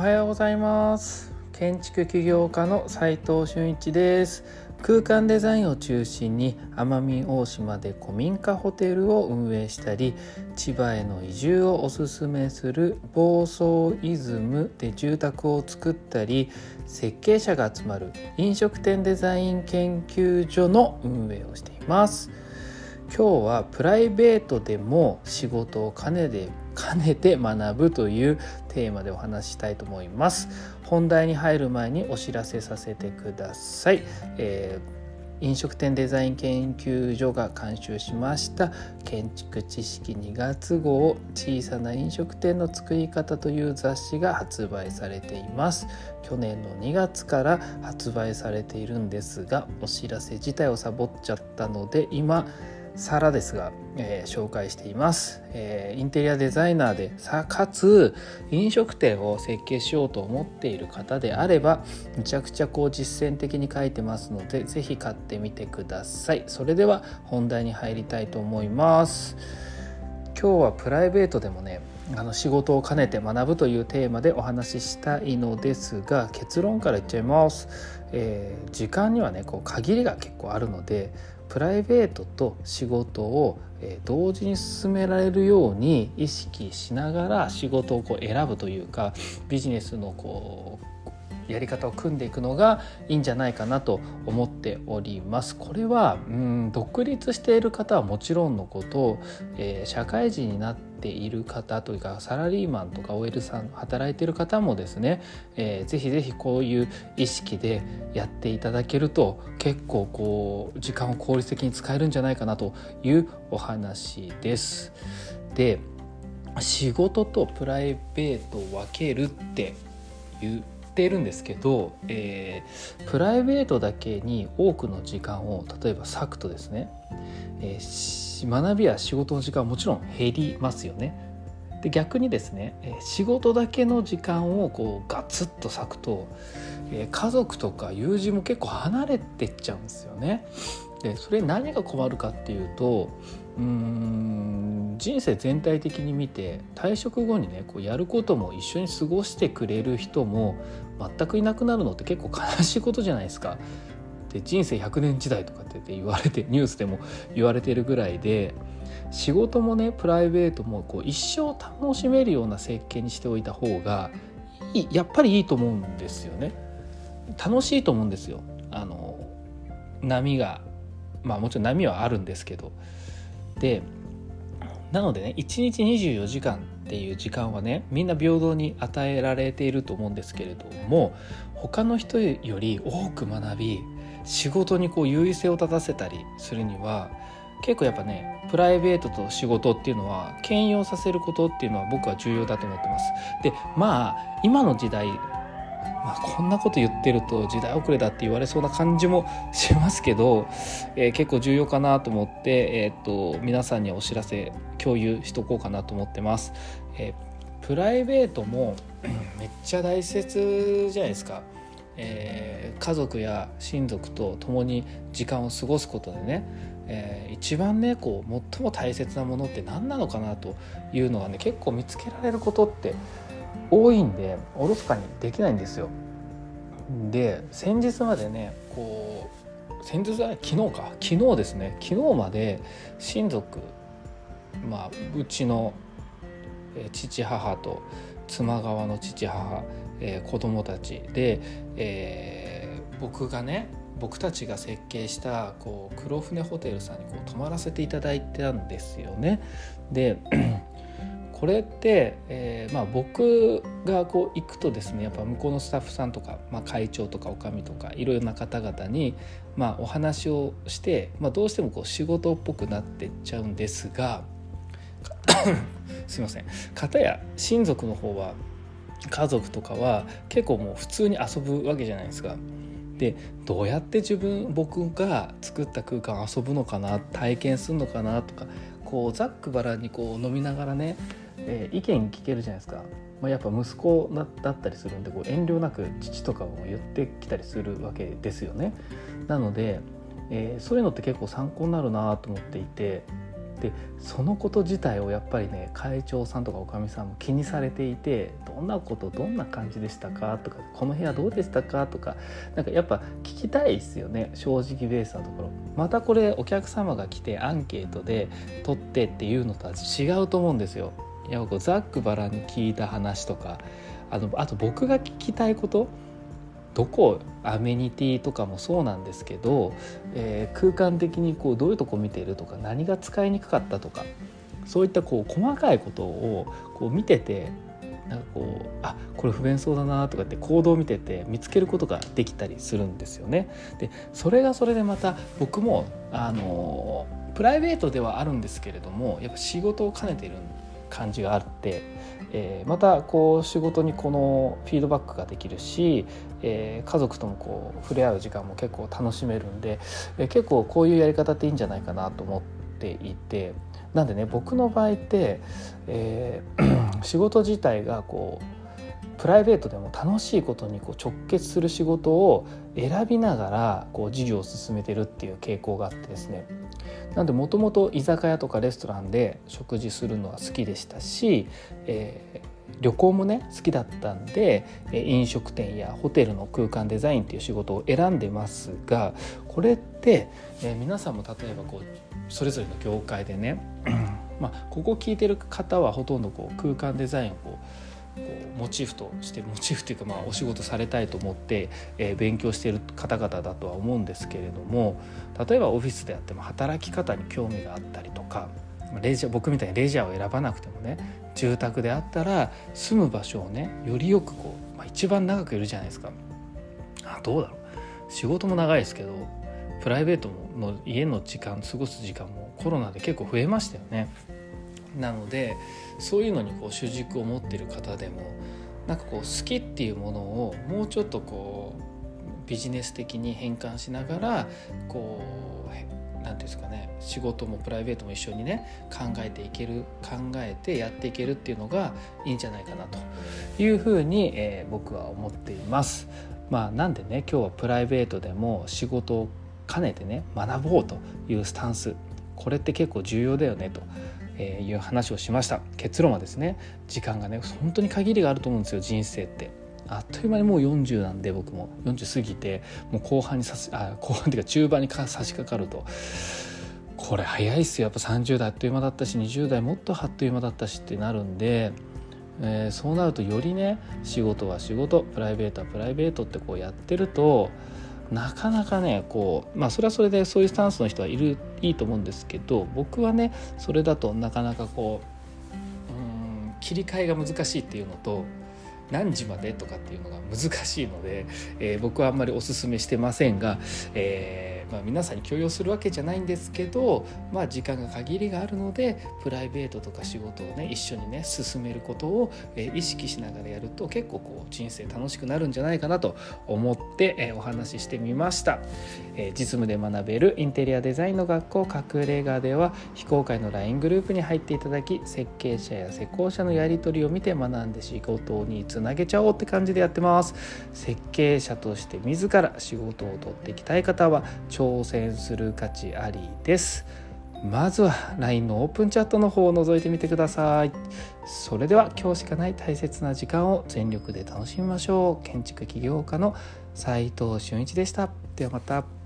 はようございます。建築起業家の斉藤俊一です。空間デザインを中心に奄美大島で古民家ホテルを運営したり千葉への移住をおすすめする房総イズムで住宅を作ったり設計者が集まる飲食店デザイン研究所の運営をしています。今日はプライベートでも仕事を兼ねて兼ねて学ぶというテーマでお話したいと思います。本題に入る前にお知らせさせてください、えー飲食店デザイン研究所が監修しました建築知識2月号小さな飲食店の作り方という雑誌が発売されています。去年の2月から発売されているんですがお知らせ自体をサボっちゃったので今更ですが、えー、紹介しています、えー、インテリアデザイナーでさかつ飲食店を設計しようと思っている方であればむちゃくちゃこう実践的に書いてますので是非買ってみてください。それでは本題に入りたいと思います。今日はプライベートでもねあの仕事を兼ねて学ぶというテーマでお話ししたいのですが結論から言っちゃいます、えー、時間にはねこう限りが結構あるのでプライベートと仕事をえ同時に進められるように意識しながら仕事をこう選ぶというかビジネスのこうやり方を組んでいくのがいいんじゃないかなと思っております。これはうん独立している方はもちろんのこと、えー、社会人になってている方というかサラリーマンとか OL さん働いてる方もですね、えー、ぜひぜひこういう意識でやっていただけると結構こう時間を効率的に使えるんじゃないかなというお話です。で仕事とプライベートを分けるっていうってるんですけど、えー、プライベートだけに多くの時間を例えば割くとですね、えー学びや仕事の時間はもちろん減りますよね。で逆にですね仕事だけの時間をこうガツッと割くと家族とか友人も結構離れてっちゃうんですよね。でそれ何が困るかっていうとうん人生全体的に見て退職後にねこうやることも一緒に過ごしてくれる人も全くいなくなるのって結構悲しいことじゃないですか。で人生100年時代とかって言われてニュースでも言われてるぐらいで仕事もねプライベートもこう一生楽しめるような設計にしておいた方がいいやっぱりいいと思うんですよね。楽しいと思うんですよ。あの波がまあもちろん波はあるんですけどでなのでね1日24時間っていう時間はねみんな平等に与えられていると思うんですけれども他の人より多く学び仕事にこう優位性を立たせたりするには結構やっぱねプライベートと仕事っていうのは兼用させることっていうのは僕は重要だと思ってます。でまあ今の時代まあ、こんなこと言ってると時代遅れだって言われそうな感じもしますけど、えー、結構重要かなと思って、えー、っと皆さんにお知らせ共有しとこうかなと思ってます。えー、プライベートも めっちゃ大切じゃないですか。え、家族や親族と共に時間を過ごすことでね、えー、一番ねこう最も大切なものって何なのかなというのはね結構見つけられることって多いんでおろそかにできないんですよ。で先日までねこう先日は昨日か昨日ですね昨日まで親族まあうちの父母と妻側の父母えー、子供たちで、えー、僕がね僕たちが設計したこう黒船ホテルさんにこう泊まらせていただいてたんですよね。でこれって、えーまあ、僕がこう行くとですねやっぱ向こうのスタッフさんとか、まあ、会長とか女将とかいろいろな方々に、まあ、お話をして、まあ、どうしてもこう仕事っぽくなってっちゃうんですが すいません片や親族の方は家族とかは結構もう普通に遊ぶわけじゃないですか。でどうやって自分僕が作った空間遊ぶのかな体験するのかなとかこうざっくばらんにこう飲みながらね、えー、意見聞けるじゃないですか。まあ、やっぱ息子だったりするんでこう遠慮なく父とかも言ってきたりするわけですよね。なので、えー、そういうのって結構参考になるなと思っていてでそのこと自体をやっぱりね会長さんとかおかみさんも気にされていてどんなことどんな感じでしたかとかこの部屋どうでしたかとかなんかやっぱ聞きたいですよね正直ベースなところまたこれお客様が来てアンケートで取ってっていうのとは違うと思うんですよ。いやこうざっくばらに聞いた話とかあのあと僕が聞きたいことどこアメニティとかもそうなんですけど、えー、空間的にこうどういうとこ見てるとか何が使いにくかったとかそういったこう細かいことをこう見ててなんかこうあこれ不便そうだなとかって行動を見てて見つけることができたりするんですよね。でそれがそれでまた僕もあのプライベートではあるんですけれどもやっぱ仕事を兼ねている感じがあって、えー、またこう仕事にこのフィードバックができるし、えー、家族ともこう触れ合う時間も結構楽しめるんで、えー、結構こういうやり方っていいんじゃないかなと思っていてなんでね僕の場合って、えー、仕事自体がこうプライベートでも楽しいことにこう直結する仕事を選びながらこう事業を進めてるっていう傾向があってですね。なんでもともと居酒屋とかレストランで食事するのは好きでしたし、えー、旅行もね好きだったんで飲食店やホテルの空間デザインっていう仕事を選んでますがこれって、えー、皆さんも例えばこうそれぞれの業界でねまあここ聞いてる方はほとんどこう空間デザインをこうモチーフとしてモチーフというかまあお仕事されたいと思って、えー、勉強している方々だとは思うんですけれども例えばオフィスであっても働き方に興味があったりとかレジャー僕みたいにレジャーを選ばなくてもね住宅であったら住む場所をねよりよくこう、まあ、一番長くいるじゃないですか。あどうだろう。仕事も長いですけどプライベートの家の時間過ごす時間もコロナで結構増えましたよね。なのでそういうのにこう主軸を持ってる方でもなんかこう好きっていうものをもうちょっとこうビジネス的に変換しながらこう何て言うんですかね仕事もプライベートも一緒にね考えていける考えてやっていけるっていうのがいいんじゃないかなというふうに、えー、僕は思っています。まあ、なんでね今日はプライベートでも仕事を兼ねてね学ぼうというスタンスこれって結構重要だよねとえーいう話をしました。結論はですね時間がね本当に限りがあると思うんですよ人生って。あっという間にもう40なんで僕も。40過ぎてもう後半にさしあ後半っていうか中盤に差し掛かると。これ早いっすよ。やっぱ30代あっという間だったし20代もっとあっという間だったしってなるんで、えー、そうなるとよりね仕事は仕事プライベートはプライベートってこうやってるとなかなかねこうまあそれはそれでそういうスタンスの人はいるいいと思うんですけど僕はねそれだとなかなかこううん切り替えが難しいっていうのと何時までとかっていうのが難しいので、えー、僕はあんまりおすすめしてませんが、えーまあ、皆さんに強要するわけじゃないんですけど、まあ、時間が限りがあるのでプライベートとか仕事をね一緒にね進めることを、え意識しながらやると結構こう人生楽しくなるんじゃないかなと思って、えお話ししてみました、え実務で学べるインテリアデザインの学校隠れ家では非公開の LINE グループに入っていただき設計者や施工者のやり取りを見て学んで仕事につなげちゃおうって感じでやってます。設計者として自ら仕事を取っていきたい方は挑戦する価値ありです。まずは LINE のオープンチャットの方を覗いてみてください。それでは今日しかない大切な時間を全力で楽しみましょう。建築起業家の斉藤俊一でした。ではまた。